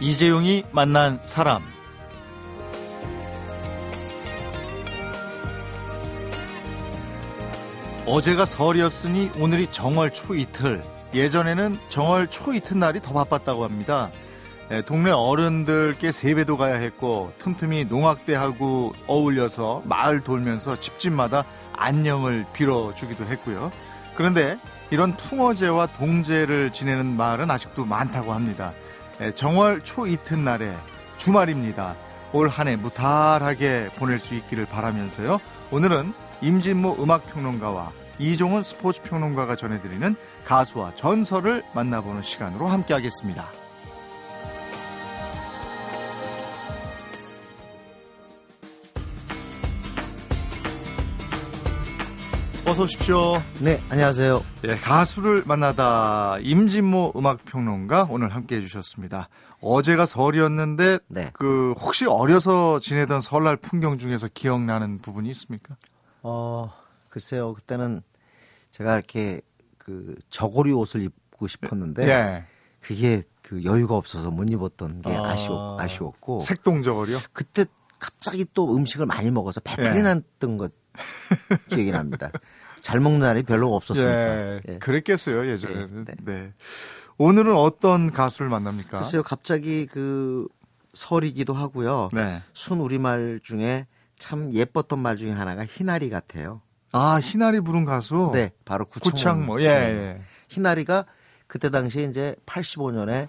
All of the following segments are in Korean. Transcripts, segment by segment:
이재용이 만난 사람 어제가 설이었으니 오늘이 정월 초이틀 예전에는 정월 초이튿날이 더 바빴다고 합니다. 예, 동네 어른들께 세배도 가야 했고 틈틈이 농악대하고 어울려서 마을 돌면서 집집마다 안녕을 빌어주기도 했고요. 그런데 이런 풍어제와 동제를 지내는 마을은 아직도 많다고 합니다. 예, 정월 초 이튿날에 주말입니다. 올 한 해 무탈하게 보낼 수 있기를 바라면서요. 오늘은 임진모 음악평론가와 이종은 스포츠평론가가 전해드리는 가수와 전설을 만나보는 시간으로 함께하겠습니다. 어서 오십시오. 네, 안녕하세요. 예, 가수를 만나다 임진모 음악평론가 오늘 함께 해주셨습니다. 어제가 설이었는데 네. 그 혹시 어려서 지내던 설날 풍경 중에서 기억나는 부분이 있습니까? 어, 글쎄요. 그때는 제가 이렇게 그 저고리 옷을 입고 싶었는데 예. 그게 그 여유가 없어서 못 입었던 게 아. 아... 쉬웠 아쉬웠고 색동 저고리요? 그때 갑자기 또 음식을 많이 먹어서 배탈이 예. 났던 것 기억이 납니다. 잘 먹는 날이 별로 없었으니까. 예, 예. 그랬겠어요 예전에는. 네, 네. 오늘은 어떤 가수를 만납니까? 글쎄요. 갑자기 그 설이기도 하고요. 네. 순 우리말 중에 참 예뻤던 말 중에 하나가 희나리 같아요. 아 희나리 부른 가수. 네, 바로 구창모. 구창모. 예. 네. 예. 희나리가 그때 당시에 이제 85년에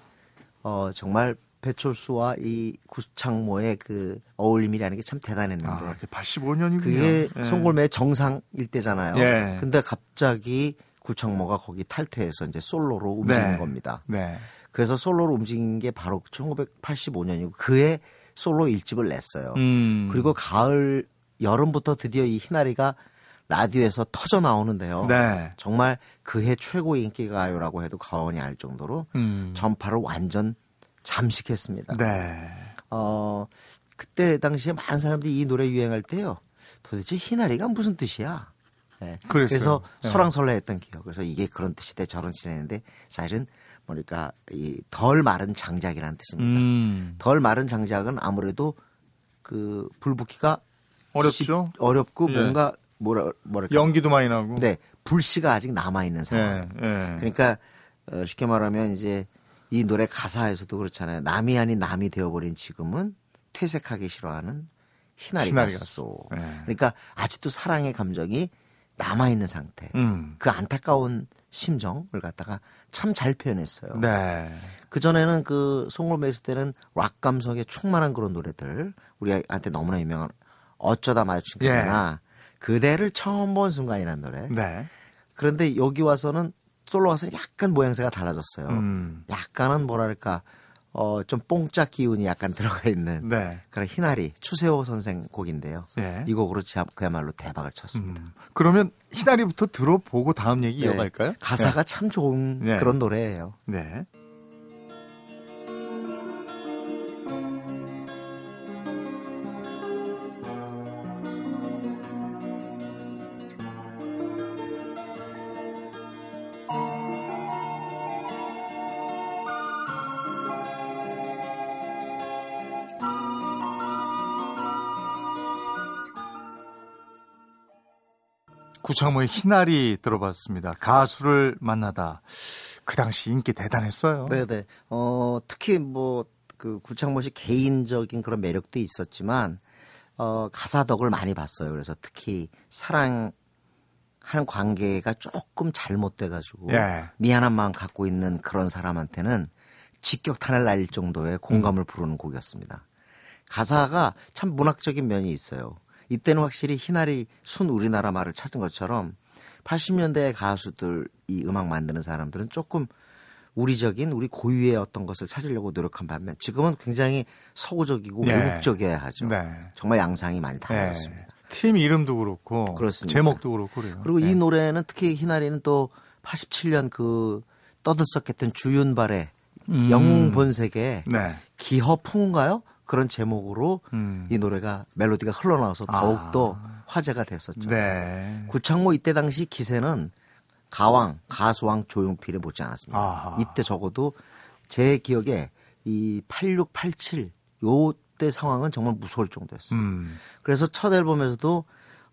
어 정말 배철수와 이 구창모의 그 어울림이라는 게 참 대단했는데 아, 85년이군요. 그게 예. 송골매의 정상일 때잖아요. 예. 근데 갑자기 구창모가 거기 탈퇴해서 이제 솔로로 움직인 네. 겁니다. 네. 그래서 솔로로 움직인 게 바로 1985년이고 그해 솔로 일집을 냈어요. 음. 그리고 가을 여름부터 드디어 이 희나리가 라디오에서 터져 나오는데요. 네. 정말 그해 최고 인기 가요라고 해도 과언이 알 정도로 음. 전파를 완전 잠식했습니다. 네. 어 그때 당시에 많은 사람들이 이 노래 유행할 때요. 도대체 희나리가 무슨 뜻이야? 네. 그랬어요. 그래서 네. 설왕설래했던 기억. 그래서 이게 그런 뜻이대 저런 뜻이랬는데 사실은 뭐랄까 이 덜 마른 장작이라는 뜻입니다. 음. 덜 마른 장작은 아무래도 그 불붙기가 어렵죠. 쉽- 어렵고 예. 뭔가 뭐라 뭐랄까 연기도 많이 나고. 네 불씨가 아직 남아 있는 예. 상황. 예. 그러니까 어, 쉽게 말하면 이제 이 노래 가사에서도 그렇잖아요. 남이 아닌 남이 되어버린 지금은 퇴색하기 싫어하는 희나리 가소. 예. 그러니까 아직도 사랑의 감정이 남아 있는 상태. 음. 그 안타까운 심정을 갖다가 참 잘 표현했어요. 네. 그 전에는 그 송골매스 때는 락 감성에 충만한 그런 노래들 우리한테 너무나 유명한 어쩌다 마주친 예. 그대나 그대를 처음 본 순간이라는 노래. 네. 그런데 여기 와서는 솔로 와서 약간 모양새가 달라졌어요. 음. 약간은 뭐랄까 어 좀 뽕짝 기운이 약간 들어가 있는 네. 그런 희나리 추세호 선생 곡인데요. 예. 이 곡으로 참 그야말로 대박을 쳤습니다. 음. 그러면 희나리부터 들어보고 다음 얘기 네. 이어갈까요? 가사가 참 좋은 네. 그런 노래예요. 네. 구창모의 희나리 들어봤습니다. 가수를 만나다. 그 당시 인기 대단했어요. 네네. 어, 특히 뭐, 그 구창모 씨 개인적인 그런 매력도 있었지만, 어, 가사덕을 많이 봤어요. 그래서 특히 사랑 하는 관계가 조금 잘못돼가지고, 예. 미안한 마음 갖고 있는 그런 사람한테는 직격탄을 날릴 정도의 공감을 부르는 곡이었습니다. 가사가 참 문학적인 면이 있어요. 이때는 확실히 희나리 순 우리나라 말을 찾은 것처럼 80년대 가수들 이 음악 만드는 사람들은 조금 우리적인 우리 고유의 어떤 것을 찾으려고 노력한 반면 지금은 굉장히 서구적이고 네. 외국적이어야 하죠. 네. 정말 양상이 많이 네. 달라졌습니다. 팀 이름도 그렇고 그렇습니다. 제목도 그렇고 그래요. 그리고 네. 이 노래는 특히 희나리는 또 87년 그 떠들썩했던 주윤발의 음. 영웅 본색의 네. 기허풍인가요? 그런 제목으로 음. 이 노래가 멜로디가 흘러나와서 더욱더 화제가 됐었죠. 네. 구창모 이때 당시 기세는 가왕, 가수왕 조용필에 못지 않았습니다. 아하. 이때 적어도 제 기억에 이 86, 87 요때 상황은 정말 무서울 정도였어요. 음. 그래서 첫 앨범에서도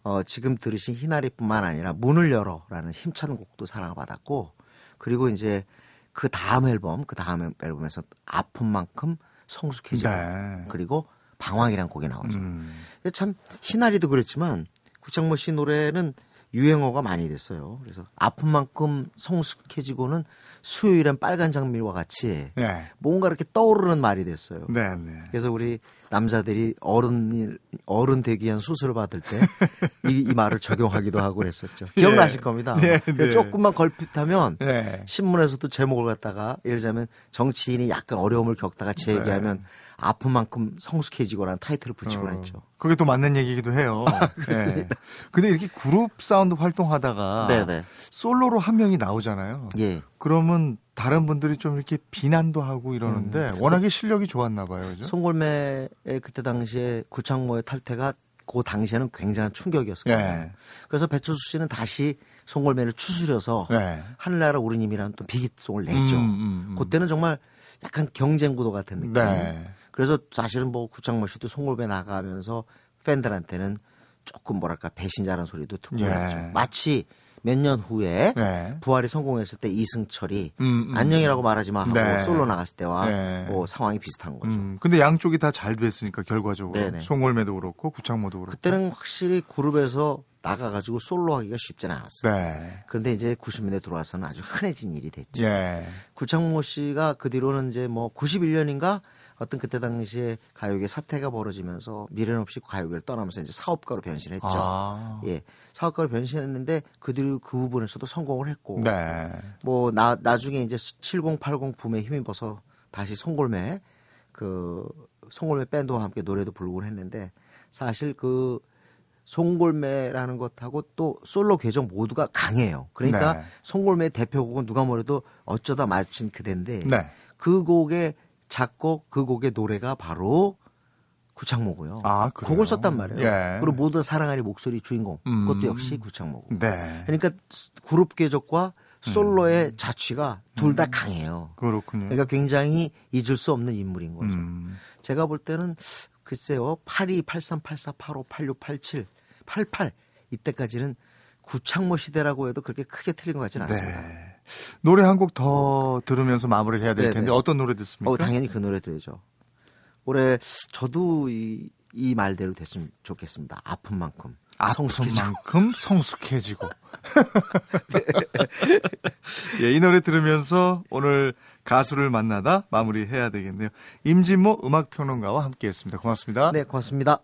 어, 지금 들으신 희나리뿐만 아니라 문을 열어라는 힘찬 곡도 사랑을 받았고 그리고 이제 그 다음 앨범 그 다음 앨범에서 아픈 만큼 성숙해지고 네. 그리고 방황이라는 곡이 나오죠. 음. 참 희나리도 그랬지만 구창모 씨 노래는 유행어가 많이 됐어요. 그래서 아픈 만큼 성숙해지고는 수요일엔 빨간 장미와 같이 네. 뭔가 이렇게 떠오르는 말이 됐어요. 네, 네. 그래서 우리 남자들이 어른 어른 되기 위한 수술을 받을 때 이 이 말을 적용하기도 하고 그랬었죠. 기억나실 겁니다. 네, 근데 네. 조금만 걸핏하면 네. 신문에서도 제목을 갖다가 예를 들자면 정치인이 약간 어려움을 겪다가 제 네. 얘기하면 아픈 만큼 성숙해지고라는 타이틀을 붙이곤 했죠. 그게 또 맞는 얘기기도 해요. 네. 근데 이렇게 그룹 사운드 활동하다가 네네. 솔로로 한 명이 나오잖아요. 예. 그러면 다른 분들이 좀 이렇게 비난도 하고 이러는데 음. 워낙에 실력이 좋았나 봐요. 그죠? 송골매의 그때 당시에 구창모의 탈퇴가 그 당시에는 굉장한 충격이었어요. 예. 그래서 배철수 씨는 다시 송골매를 추스려서 네. 하늘나라 우리님이라는 또 비기송을 냈죠. 음, 음, 음. 그때는 정말 약간 경쟁 구도 같은 느낌. 네. 그래서 사실은 뭐 구창모 씨도 송골배 나가면서 팬들한테는 조금 뭐랄까 배신자라는 소리도 듣고 예. 그랬죠. 마치 몇 년 후에 네. 부활이 성공했을 때 이승철이 음, 음. 안녕이라고 말하지 마 하고 네. 솔로 나갔을 때와 네. 뭐 상황이 비슷한 거죠. 음, 근데 양쪽이 다 잘 됐으니까 결과적으로 네네. 송골매도 그렇고 구창모도 그렇고. 그때는 확실히 그룹에서 나가가지고 솔로 하기가 쉽지는 않았어요. 네. 그런데 이제 90년대 들어와서는 아주 흔해진 일이 됐죠. 예. 구창모 씨가 그 뒤로는 이제 뭐 91년인가 어떤 그때 당시에 가요계 사태가 벌어지면서 미련 없이 가요계를 떠나면서 이제 사업가로 변신했죠. 아. 예. 사업가로 변신했는데 그 뒤로 그 부분에서도 성공을 했고 네. 뭐나 나중에 이제 7080 붐에 힘입어서 다시 송골매 그 송골매 밴드와 함께 노래도 부르곤 했는데 사실 그 송골매라는 것하고 또 솔로 계정 모두가 강해요. 그러니까 네. 송골매 대표곡은 누가 뭐래도 어쩌다 마주친 그대인데 네. 그 곡의 작곡 그 곡의 노래가 바로 구창모고요. 아, 그래요? 곡을 썼단 말이에요. 예. 그리고 모두 사랑하리 목소리 주인공 음. 그것도 역시 구창모고. 네. 그러니까 그룹 궤적과 솔로의 자취가 둘 다 강해요. 그렇군요. 그러니까 굉장히 잊을 수 없는 인물인 거죠. 음. 제가 볼 때는 글쎄요. 82, 83, 84, 85, 86, 87, 88 이때까지는 구창모 시대라고 해도 그렇게 크게 틀린 것 같지는 않습니다. 네. 노래 한 곡 더 들으면서 마무리를 해야 될 네네. 텐데 어떤 노래 듣습니까? 어, 당연히 그 노래 들으죠. 올해 저도 이, 이 말대로 됐으면 좋겠습니다. 아픈 만큼. 아픈 성숙해지고. 만큼 성숙해지고. 예, 이 노래 들으면서 오늘 가수를 만나다 마무리해야 되겠네요. 임진모 음악평론가와 함께했습니다. 고맙습니다. 네, 고맙습니다.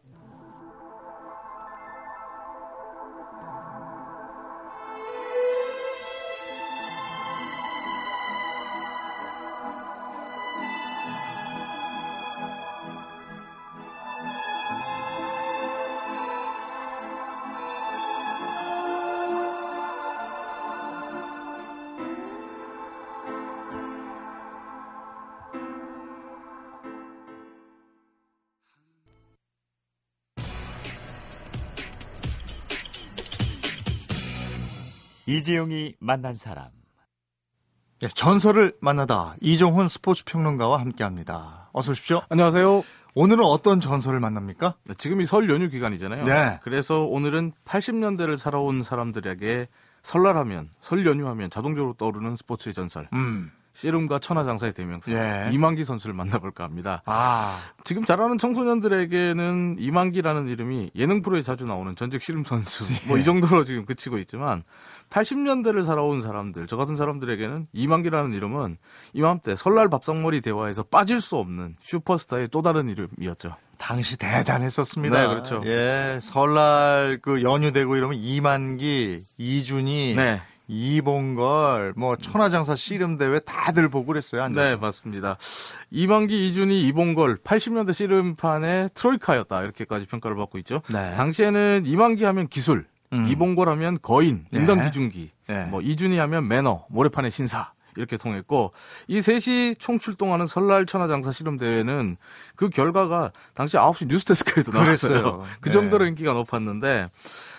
이재용이 만난 사람. 예, 전설을 만나다 이종훈 스포츠 평론가와 함께합니다. 어서 오십시오. 안녕하세요. 오늘은 어떤 전설을 만납니까? 네, 지금 이 설 연휴 기간이잖아요. 네. 그래서 오늘은 80년대를 살아온 사람들에게 설날하면 설 연휴하면 자동적으로 떠오르는 스포츠의 전설. 음, 씨름과 천하장사의 대명사 예. 이만기 선수를 만나볼까 합니다. 아, 지금 자라는 청소년들에게는 이만기라는 이름이 예능 프로에 자주 나오는 전직 씨름 선수 뭐이 정도로 지금 그치고 있지만 80년대를 살아온 사람들 저 같은 사람들에게는 이만기라는 이름은 이맘때 설날 밥상머리 대화에서 빠질 수 없는 슈퍼스타의 또 다른 이름이었죠. 당시 대단했었습니다. 네, 그렇죠. 예, 설날 그 연휴 되고 이러면 이만기, 이준희, 네. 이봉걸, 뭐 천하장사 씨름 대회 다들 보고 그랬어요. 앉아서. 네, 맞습니다. 이만기, 이준희, 이봉걸 80년대 씨름판의 트로이카였다 이렇게까지 평가를 받고 있죠. 네. 당시에는 이만기 하면 기술, 음. 이봉걸 하면 거인, 네. 인간 기중기, 네. 뭐 이준희 하면 매너, 모래판의 신사 이렇게 통했고 이 셋이 총 출동하는 설날 천하장사 씨름 대회는 그 결과가 당시 9시 뉴스데스크에도 나왔어요. 그랬어요. 그 네. 정도로 인기가 높았는데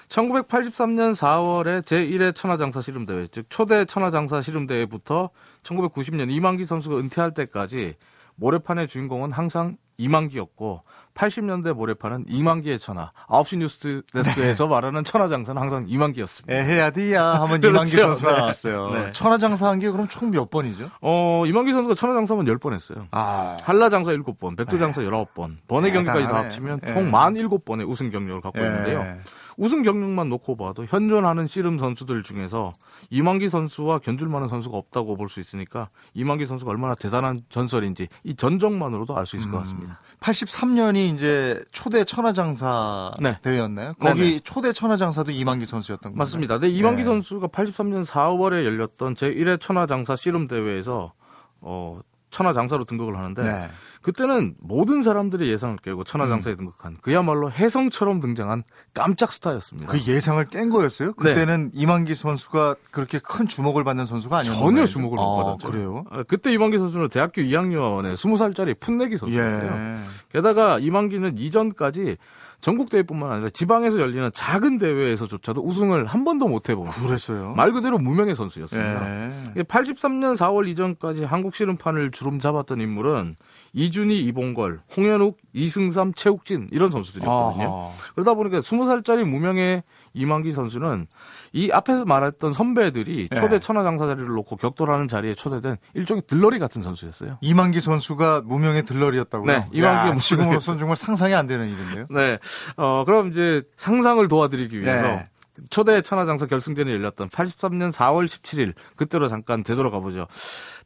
1983년 4월에 제1회 천하장사 씨름대회, 즉 초대 천하장사 씨름대회부터 1990년 이만기 선수가 은퇴할 때까지 모래판의 주인공은 항상 이만기였고 80년대 모래판은 이만기의 천하. 9시 뉴스 데스크에서 말하는 천하장사는 항상 이만기였습니다. 에헤야디야 하면 그렇죠. 이만기 선수가 네. 나왔어요. 네. 천하장사 한 게 그럼 총 몇 번이죠? 어, 이만기 선수가 천하장사만 10번 했어요. 아, 한라장사 7번, 백두장사 19번, 번외 경기까지 다. 합치면 예. 총 47번의 우승 경력을 갖고 있는데요. 예. 우승 경력만 놓고 봐도 현존하는 씨름 선수들 중에서 이만기 선수와 견줄 만한 선수가 없다고 볼 수 있으니까 이만기 선수가 얼마나 대단한 전설인지 이 전적만으로도 알 수 있을 것 같습니다. 83년이 이제 초대 천하장사 네. 대회였나요? 네네. 거기 초대 천하장사도 이만기 선수였던 거예요. 맞습니다. 근데 이만기 네. 선수가 83년 4월에 열렸던 제1회 천하장사 씨름 대회에서 어 천하장사로 등극을 하는데 네. 그때는 모든 사람들이 예상을 깨고 천하장사에 음. 등극한 그야말로 혜성처럼 등장한 깜짝 스타였습니다. 그 예상을 깬 거였어요? 네. 그때는 이만기 선수가 그렇게 큰 주목을 받는 선수가 아니었나요? 전혀 주목을 못 아, 받았죠. 그래요? 아, 그때 이만기 선수는 대학교 2학년에 20살짜리 풋내기 선수였어요. 예. 게다가 이만기는 이전까지 전국 대회뿐만 아니라 지방에서 열리는 작은 대회에서조차도 우승을 한 번도 못 해본 그랬어요. 말 그대로 무명의 선수였습니다. 예. 83년 4월 이전까지 한국 씨름판을 주름 잡았던 인물은 이준희, 이봉걸, 홍현욱, 이승삼, 최욱진 이런 선수들이었거든요. 아하. 그러다 보니까 20살짜리 무명의 이만기 선수는 이 앞에서 말했던 선배들이 네. 초대 천하장사 자리를 놓고 격돌하는 자리에 초대된 일종의 들러리 같은 선수였어요. 이만기 선수가 무명의 들러리였다고요? 네, 이만기가 야, 지금으로서는 정말 상상이 안 되는 일인데요. 네. 어, 그럼 이제 상상을 도와드리기 위해서 네. 초대 천하장사 결승전이 열렸던 83년 4월 17일 그때로 잠깐 되돌아가 보죠.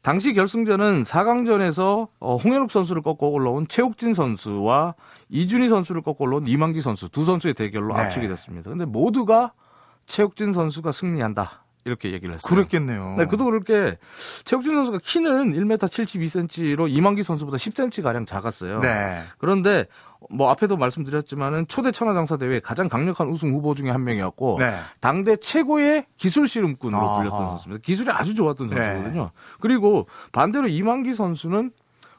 당시 결승전은 4강전에서 어, 홍현욱 선수를 꺾고 올라온 최욱진 선수와 이준희 선수를 꺾고 올라온 이만기 선수 두 선수의 대결로 네. 압축이 됐습니다. 근데 모두가 최욱진 선수가 승리한다. 이렇게 얘기를 했어요. 그랬겠네요. 네, 그도 그렇게 최욱진 선수가 키는 1m 72cm로 이만기 선수보다 10cm 가량 작았어요. 네. 그런데 뭐 앞에도 말씀드렸지만은 초대 천하장사 대회 가장 강력한 우승 후보 중에 한 명이었고 네. 당대 최고의 기술 씨름꾼으로 아하. 불렸던 선수입니다. 기술이 아주 좋았던 네. 선수거든요. 그리고 반대로 이만기 선수는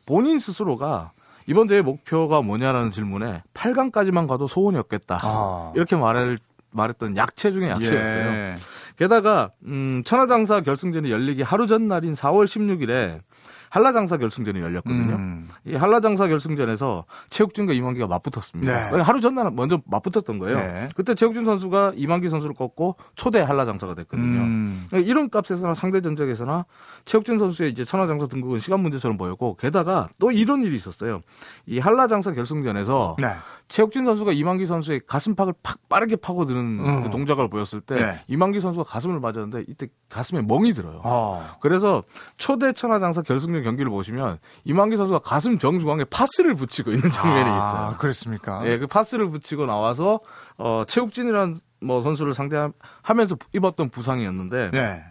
본인 스스로가 이번 대회 목표가 뭐냐라는 질문에 8강까지만 가도 소원이 없겠다. 아. 이렇게 말을 말했던 약체 중에 약체였어요. 예. 게다가 음, 천하장사 결승전이 열리기 하루 전날인 4월 16일에 한라장사 결승전이 열렸거든요. 음. 이 한라장사 결승전에서 최욱준과 이만기가 맞붙었습니다. 네. 하루 전날 먼저 맞붙었던 거예요. 네. 그때 최욱준 선수가 이만기 선수를 꺾고 초대 한라장사가 됐거든요. 음. 이런 값에서나 상대 전적에서나 최욱준 선수의 이제 천하장사 등극은 시간 문제처럼 보였고 게다가 또 이런 일이 있었어요. 이 한라장사 결승전에서 네. 최욱진 선수가 이만기 선수의 가슴팍을 팍 빠르게 파고드는 음. 그 동작을 보였을 때 네. 이만기 선수가 가슴을 맞았는데 이때 가슴에 멍이 들어요. 아. 그래서 초대 천하장사 결승전 경기를 보시면 이만기 선수가 가슴 정중앙에 파스를 붙이고 있는 장면이 아, 있어요. 그랬습니까? 예, 그 파스를 붙이고 나와서 어 최욱진이라는 뭐 선수를 상대하면서 입었던 부상이었는데 네.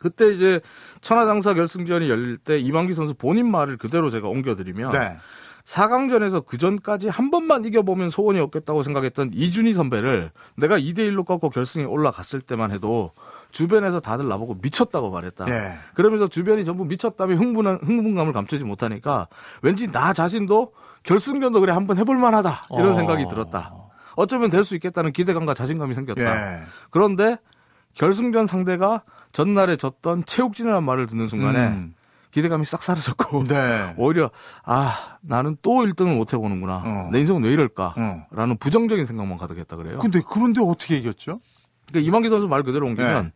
그때 이제 천하장사 결승전이 열릴 때 이만기 선수 본인 말을 그대로 제가 옮겨드리면 네. 4강전에서 그 전까지 한 번만 이겨보면 소원이 없겠다고 생각했던 이준희 선배를 내가 2대1로 꺾고 결승에 올라갔을 때만 해도 주변에서 다들 나보고 미쳤다고 말했다. 예. 그러면서 주변이 전부 미쳤다며 흥분한, 흥분감을 감추지 못하니까 왠지 나 자신도 결승전도 그래 한번 해볼 만하다. 이런 어. 생각이 들었다. 어쩌면 될 수 있겠다는 기대감과 자신감이 생겼다. 예. 그런데 결승전 상대가 전날에 졌던 최욱진이라는 말을 듣는 순간에 음. 기대감이 싹 사라졌고 네. 오히려 아 나는 또 1등을 못 해보는구나 어. 내 인생은 왜 이럴까 어. 라는 부정적인 생각만 가득했다 그래요 근데 그런데 어떻게 이겼죠? 그러니까 이만기 선수 말 그대로 옮기면 네.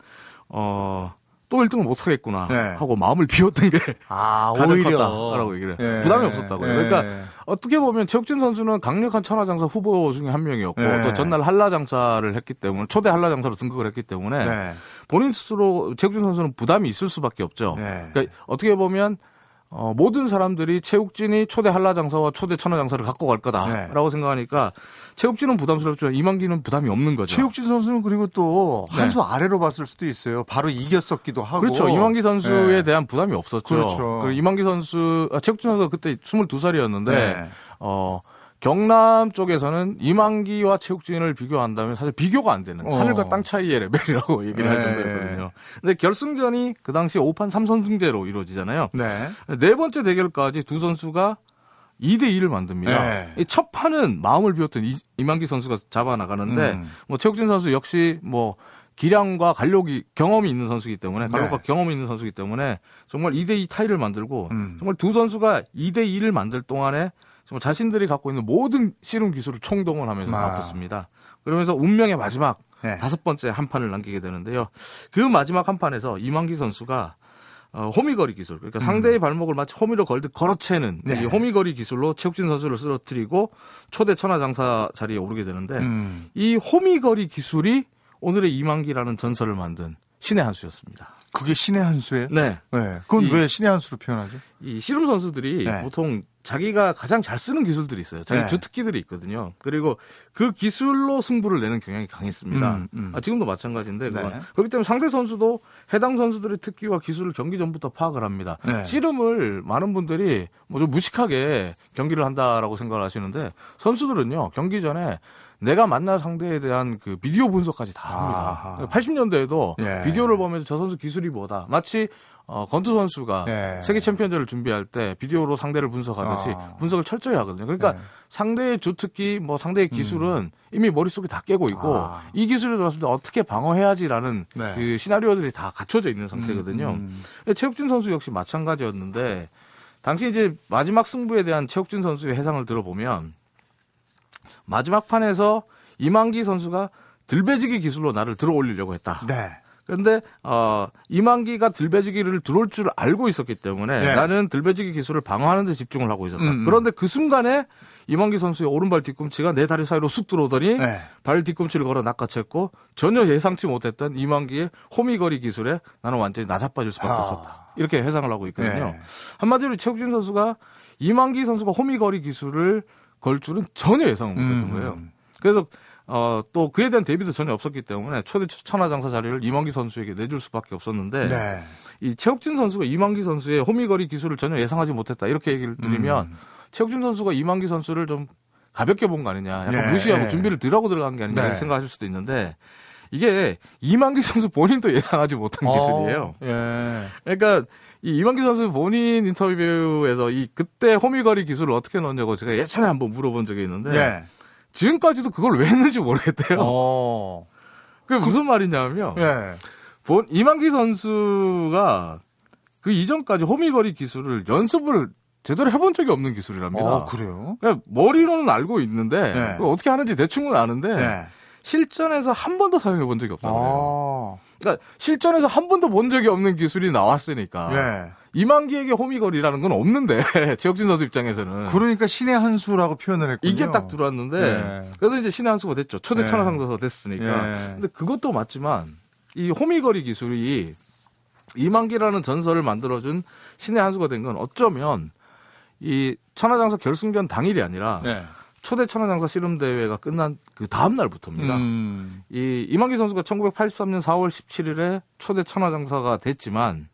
어, 또 1등을 못 하겠구나 네. 하고 마음을 비웠던 게 아, 가장 오히려 컸다라고 얘기를 해요 예. 부담이 없었다고요 예. 그러니까 어떻게 보면 최욱진 선수는 강력한 천하장사 후보 중에 한 명이었고 네. 또 전날 한라장사를 했기 때문에 초대 한라장사로 등극을 했기 때문에 네. 본인 스스로 최욱진 선수는 부담이 있을 수밖에 없죠 네. 그러니까 어떻게 보면 어, 모든 사람들이 최욱진이 초대 한라장사와 초대 천하장사를 갖고 갈 거다라고 생각하니까 최욱진은 부담스럽지만 이만기는 부담이 없는 거죠. 최욱진 선수는 그리고 또한 네. 수 아래로 봤을 수도 있어요. 바로 이겼었기도 하고. 그렇죠. 이만기 선수에 네. 대한 부담이 없었죠. 그렇죠. 그리고 이만기 선수, 아, 최욱진 선수가 그때 22살이었는데, 네. 어, 경남 쪽에서는 이만기와 최욱진을 비교한다면 사실 비교가 안 되는 어. 하늘과 땅 차이의 레벨이라고 얘기를 할 네. 정도였거든요. 근데 결승전이 그 당시 5판 3선승제로 이루어지잖아요. 네. 네 번째 대결까지 두 선수가 2대 2를 만듭니다. 네. 이첫 판은 마음을 비웠던 이, 이만기 선수가 잡아 나가는데 음. 뭐 최욱진 선수 역시 뭐 기량과 간력이 경험이 있는 선수이기 때문에 간력과 네. 경험이 있는 선수이기 때문에 정말 2대2 타이를 만들고 음. 정말 두 선수가 2대2를 만들 동안에 정말 자신들이 갖고 있는 모든 씨름 기술을 총동원하면서 아. 바꿨습니다. 그러면서 운명의 마지막 네. 다섯 번째 한 판을 남기게 되는데요. 그 마지막 한 판에서 이만기 선수가 어, 호미거리 기술, 그러니까 상대의 발목을 마치 호미로 걸듯 걸어채는 음. 네. 이 호미거리 기술로 최욱진 선수를 쓰러뜨리고 초대 천하장사 자리에 오르게 되는데 음. 이 호미거리 기술이 오늘의 이만기라는 전설을 만든 신의 한 수였습니다. 그게 신의 한 수예요? 네. 네. 그건 이- 왜 신의 한 수로 표현하죠? 이 씨름 선수들이 네. 보통 자기가 가장 잘 쓰는 기술들이 있어요. 자기 네. 주특기들이 있거든요. 그리고 그 기술로 승부를 내는 경향이 강했습니다. 음, 음. 아, 지금도 마찬가지인데. 네. 그렇기 때문에 상대 선수도 해당 선수들의 특기와 기술을 경기 전부터 파악을 합니다. 네. 씨름을 많은 분들이 뭐 좀 무식하게 경기를 한다라고 생각을 하시는데 선수들은요 경기 전에 내가 만날 상대에 대한 그 비디오 분석까지 다 아하. 합니다. 80년대에도 예. 비디오를 보면서 저 선수 기술이 뭐다. 마치 어, 건투 선수가 예. 세계 챔피언전을 준비할 때 비디오로 상대를 분석하듯이 아. 분석을 철저히 하거든요. 그러니까 네. 상대의 주특기, 뭐 상대의 기술은 이미 머릿속에 다 깨고 있고 아. 이 기술이 들어왔을 때 어떻게 방어해야지라는 네. 그 시나리오들이 다 갖춰져 있는 상태거든요. 음. 최욱진 선수 역시 마찬가지였는데 당시 이제 마지막 승부에 대한 최욱진 선수의 해상을 들어보면 마지막 판에서 이만기 선수가 들배지기 기술로 나를 들어 올리려고 했다. 네. 그런데 어 이만기가 들배지기를 들어올 줄 알고 있었기 때문에 네. 나는 들배지기 기술을 방어하는 데 집중을 하고 있었다. 음, 음. 그런데 그 순간에 이만기 선수의 오른발 뒤꿈치가 내 다리 사이로 쑥 들어오더니 네. 발 뒤꿈치를 걸어 낚아챘고 전혀 예상치 못했던 이만기의 호미거리 기술에 나는 완전히 나자빠질 수밖에 아. 없었다. 이렇게 해상을 하고 있거든요. 네. 한마디로 최욱진 선수가 이만기 선수가 호미거리 기술을 걸 줄은 전혀 예상을 못했던 음. 거예요. 그래서 어, 또 그에 대한 대비도 전혀 없었기 때문에 초대 천하장사 자리를 이만기 선수에게 내줄 수밖에 없었는데 네. 이 최욱진 선수가 이만기 선수의 호미거리 기술을 전혀 예상하지 못했다 이렇게 얘기를 드리면 음. 최욱진 선수가 이만기 선수를 좀 가볍게 본 거 아니냐, 약간 네. 무시하고 네. 준비를 덜하고 들어간 게 아니냐 네. 이렇게 생각하실 수도 있는데 이게 이만기 선수 본인도 예상하지 못한 기술이에요. 어, 예. 그러니까 이 이만기 선수 본인 인터뷰에서 이 그때 호미거리 기술을 어떻게 넣었냐고 제가 예전에 한번 물어본 적이 있는데 예. 지금까지도 그걸 왜 했는지 모르겠대요. 어. 그게 무슨 말이냐면 예. 본 이만기 선수가 그 이전까지 호미거리 기술을 연습을 제대로 해본 적이 없는 기술이랍니다. 어, 그래요? 그냥 머리로는 알고 있는데 네. 어떻게 하는지 대충은 아는데 네. 실전에서 한 번도 사용해 본 적이 없다고 해요. 아. 그러니까 실전에서 한 번도 본 적이 없는 기술이 나왔으니까 예. 이만기에게 호미거리라는 건 없는데 최혁진 선수 입장에서는 그러니까 신의 한 수라고 표현을 했군요. 이게 딱 들어왔는데 예. 그래서 이제 신의 한 수가 됐죠. 초대 예. 천하상사가 됐으니까. 예. 근데 그것도 맞지만 이 호미거리 기술이 이만기라는 전설을 만들어준 신의 한 수가 된 건 어쩌면 이 천하장사 결승전 당일이 아니라 네. 초대 천하장사 씨름 대회가 끝난 그 다음 날부터입니다. 음. 이 이만기 선수가 1983년 4월 17일에 초대 천하장사가 됐지만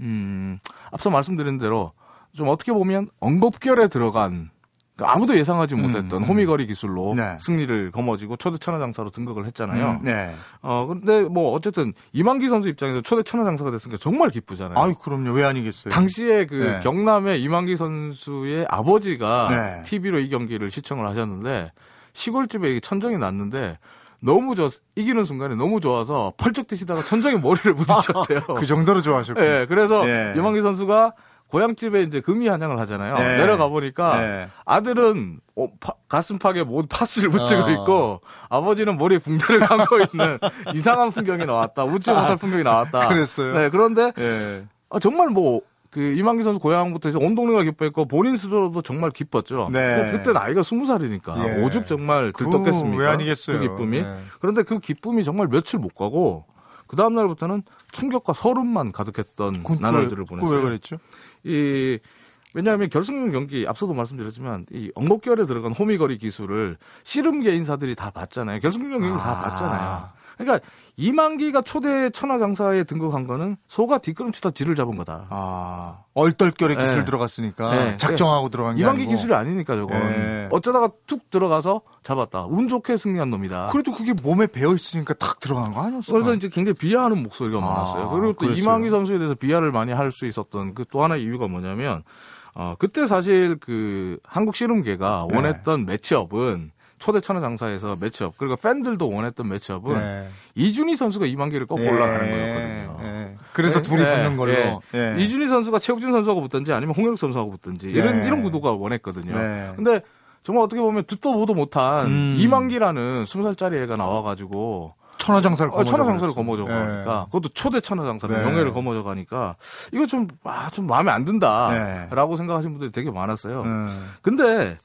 음, 앞서 말씀드린 대로 좀 어떻게 보면 언급결에 들어간 아무도 예상하지 못했던 음. 호미거리 기술로 네. 승리를 거머쥐고 초대 천하장사로 등극을 했잖아요. 음, 네. 어 근데 뭐 어쨌든 이만기 선수 입장에서 초대 천하장사가 됐으니까 정말 기쁘잖아요. 아유, 그럼요. 왜 아니겠어요? 당시에 그 네. 경남의 이만기 선수의 아버지가 네. TV로 이 경기를 시청을 하셨는데 시골집에 이 천정이 났는데 너무 좋 이기는 순간에 너무 좋아서 펄쩍 뛰시다가 천정에 머리를 부딪혔대요. 그 정도로 좋아하셨군요. 예, 그래서 예. 이만기 선수가 고향집에 이제 금이 한양을 하잖아요. 네. 내려가 보니까 네. 아들은 어, 파- 가슴팍에 못 파스를 붙이고 어. 있고 아버지는 머리에 붕대를 감고 있는 이상한 풍경이 나왔다. 웃지 못할 풍경이 나왔다. 그랬어요? 네, 그런데 예. 아, 정말 뭐, 그, 이만기 선수 고향부터 해서 온 동네가 기뻐했고, 본인 스스로도 정말 기뻤죠. 네. 그때 나이가 스무 살이니까, 예. 오죽 정말 들떴겠습니까? 그거 왜 아니겠어요? 그 기쁨이. 네. 그런데 그 기쁨이 정말 며칠 못 가고, 그 다음 날부터는 충격과 서름만 가득했던 그건 나날들을 왜, 보냈어요. 왜 그랬죠? 이, 왜냐하면 결승전 경기, 앞서도 말씀드렸지만, 이 엉겁결에 들어간 호미거리 기술을 씨름계 인사들이 다 봤잖아요. 결승전 경기 다 아. 봤잖아요. 그러니까, 이만기가 초대 천하장사에 등극한 거는 소가 뒷걸음치다 쥐를 잡은 거다. 아, 얼떨결에 기술 네. 들어갔으니까 네. 작정하고 들어간 게 이만기 아니고. 기술이 아니니까 저건 예. 어쩌다가 툭 들어가서 잡았다. 운 좋게 승리한 놈이다. 그래도 그게 몸에 배어 있으니까 탁 들어간 거 아니었어요? 그래서 이제 굉장히 비하하는 목소리가 아, 많았어요. 그리고 또 그랬어요. 이만기 선수에 대해서 비하를 많이 할 수 있었던 그 또 하나의 이유가 뭐냐면 어 그때 사실 그 한국 씨름계가 네. 원했던 매치업은 초대 천하장사에서 매치업 그리고 팬들도 원했던 매치업은 네. 이준희 선수가 이만기를 꺾고 예, 올라가는 거였거든요. 예. 그래서 네, 둘이 네, 붙는 걸로. 이준희 선수가 최욱진 선수하고 붙든지 아니면 홍혁 선수하고 붙든지 이런 네. 이런 구도가 원했거든요. 네. 근데 정말 어떻게 보면 듣도 보도 못한 음. 이만기라는 20살짜리 애가 나와가지고 천하장사를 어, 천하장사를 거머쥐어 거머져. 가니까 그것도 초대 천하장사를 네. 명예를 거머져 가니까 이거 좀, 아, 좀 마음에 안 네. 든다라고 생각하시는 분들이 되게 많았어요. 음. 근데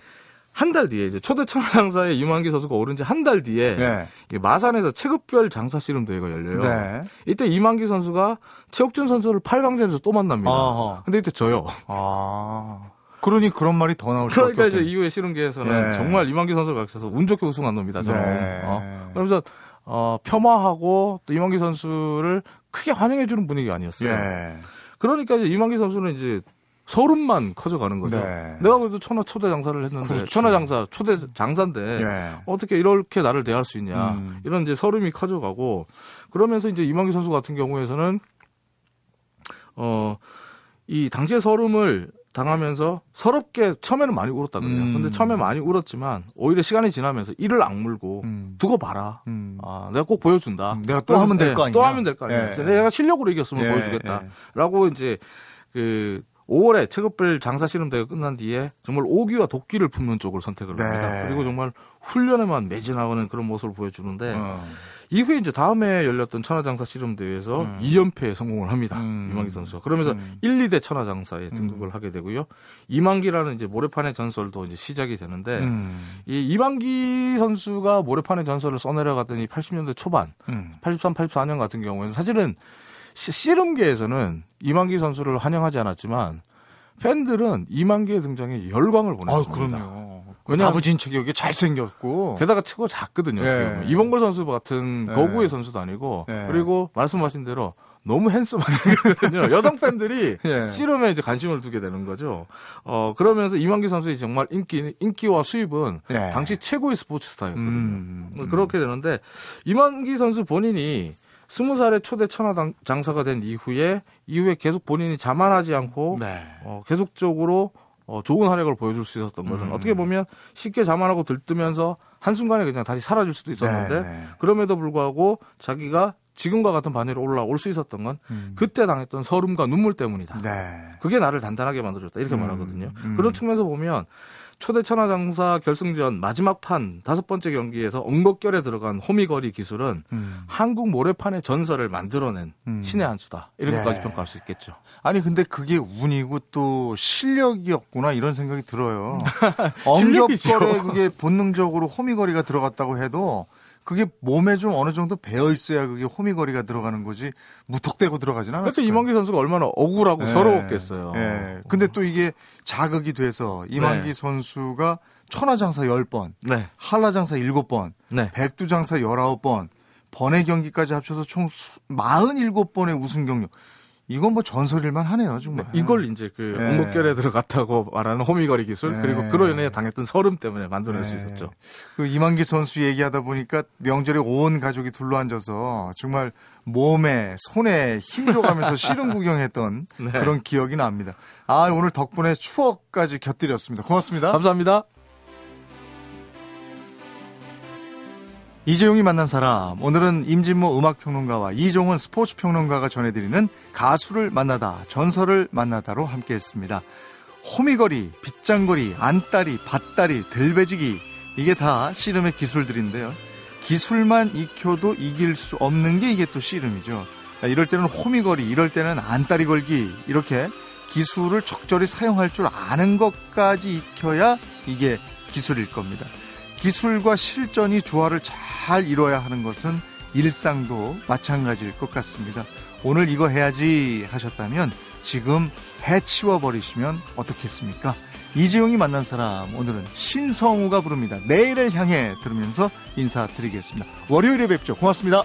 한 달 뒤에 이제 초대 천하장사의 이만기 선수가 오른 지 한 달 뒤에 네. 이 마산에서 체급별 장사 씨름 대회가 열려요. 네. 이때 이만기 선수가 최욱준 선수를 8강전에서 또 만납니다. 어허. 근데 이때 져요. 아. 그러니 그런 말이 더 나올 수밖에 그러니까 이제. 이후에 씨름계에서는 네. 정말 이만기 선수를 가르쳐서 운 좋게 우승한 놈이다. 저는. 네. 어. 그러면서 어, 폄하하고 또 이만기 선수를 크게 환영해주는 분위기 아니었어요. 예. 그러니까 이제 이만기 선수는 이제 서름만 커져가는 거죠. 네. 내가 그래도 천하 초대 장사를 했는데 그렇죠. 천하 장사 초대 장사인데 예. 어떻게 이렇게 나를 대할 수 있냐 음. 이런 이제 서름이 커져가고 그러면서 이제 이만기 선수 같은 경우에서는 어 이 당시에 서름을 당하면서 서럽게 처음에는 많이 울었다 그래요. 음. 근데 처음에 많이 울었지만 오히려 시간이 지나면서 이를 악물고 음. 두고 봐라. 음. 아, 내가 꼭 보여준다. 음, 내가 또 하면 될거 네, 또 아니냐? 하면 될 거 아니야. 예. 내가 실력으로 이겼으면 예, 보여주겠다라고 이제 그 5월에 체급별 장사 대회가 끝난 뒤에 정말 오기와 도끼를 품는 쪽을 선택을 네. 합니다. 그리고 정말 훈련에만 매진하는 그런 모습을 보여주는데 어. 이후에 이제 다음에 열렸던 천하장사 씨름 대회에서 음. 2연패에 성공을 합니다. 음. 이만기 선수가. 그러면서 음. 1, 2대 천하장사에 등극을 하게 되고요. 이만기라는 이제 모래판의 전설도 이제 시작이 되는데 음. 이 이만기 선수가 모래판의 전설을 써내려갔더니 80년대 초반, 음. 83, 84년 같은 경우에는 사실은 시- 씨름계에서는 이만기 선수를 환영하지 않았지만 팬들은 이만기의 등장에 열광을 아, 보냈습니다. 그럼요. 왜냐하면- 체격이 잘생겼고. 게다가 체구가 작거든요. 예. 이봉걸 선수 같은 예. 거구의 선수도 아니고 예. 그리고 말씀하신 대로 너무 핸섬하거든요. 여성 팬들이 예. 씨름에 이제 관심을 두게 되는 거죠. 어 그러면서 이만기 선수의 정말 인기 인기와 수입은 예. 당시 최고의 스포츠 스타였거든요. 음. 뭐 그렇게 되는데 이만기 선수 본인이 스무 살에 초대 천하 당- 장사가 된 이후에 이후에 계속 본인이 자만하지 않고 네. 어, 계속적으로 어, 좋은 활약을 보여줄 수 있었던 것은 음. 어떻게 보면 쉽게 자만하고 들뜨면서 한순간에 그냥 다시 사라질 수도 있었는데 네, 네. 그럼에도 불구하고 자기가 지금과 같은 반열에 올라올 수 있었던 건 음. 그때 당했던 서름과 눈물 때문이다. 네. 그게 나를 단단하게 만들어줬다. 이렇게 음, 말하거든요. 음. 그런 측면에서 보면 초대 천하장사 결승전 마지막 판 다섯 번째 경기에서 엉겁결에 들어간 호미거리 기술은 음. 한국 모래판의 전설을 만들어낸 음. 신의 한 수다. 이렇게까지 네. 평가할 수 있겠죠. 아니 근데 그게 운이고 또 실력이었구나 이런 생각이 들어요. 엉겹거에 그게 본능적으로 호미거리가 들어갔다고 해도 그게 몸에 좀 어느 정도 배어 있어야 그게 호미거리가 들어가는 거지 무턱대고 들어가진 않았어요. 이만기 선수가 얼마나 억울하고 네. 서러웠겠어요. 예. 근데 또 이게 자극이 돼서 이만기 네. 선수가 천하장사 10번, 네. 한라장사 7번, 네. 백두장사 19번, 번외 경기까지 합쳐서 총 47번의 우승 경력. 이건 뭐 전설일만 하네요, 정말. 이걸 이제 그 네. 엉겁결에 들어갔다고 말하는 호미거리 기술 네. 그리고 그로 인해 당했던 서름 때문에 만들어낼 수 네. 있었죠. 그 이만기 선수 얘기하다 보니까 명절에 온 가족이 둘러앉아서 정말 몸에 손에 힘 줘가면서 씨름 구경했던 네. 그런 기억이 납니다. 아 오늘 덕분에 추억까지 곁들였습니다. 고맙습니다. 감사합니다. 이재용이 만난 사람 오늘은 임진모 음악평론가와 이종훈 스포츠평론가가 전해드리는 가수를 만나다 전설을 만나다로 함께했습니다. 호미거리, 빗장거리, 안다리, 밭다리, 들배지기 이게 다 씨름의 기술들인데요. 기술만 익혀도 이길 수 없는 게 이게 또 씨름이죠. 이럴 때는 호미거리, 이럴 때는 안다리 걸기 이렇게 기술을 적절히 사용할 줄 아는 것까지 익혀야 이게 기술일 겁니다. 기술과 실전이 조화를 잘 이뤄야 하는 것은 일상도 마찬가지일 것 같습니다. 오늘 이거 해야지 하셨다면 지금 해치워 버리시면 어떻겠습니까? 이재용이 만난 사람 오늘은 신성우가 부릅니다. 내일을 향해 들으면서 인사드리겠습니다. 월요일에 뵙죠. 고맙습니다.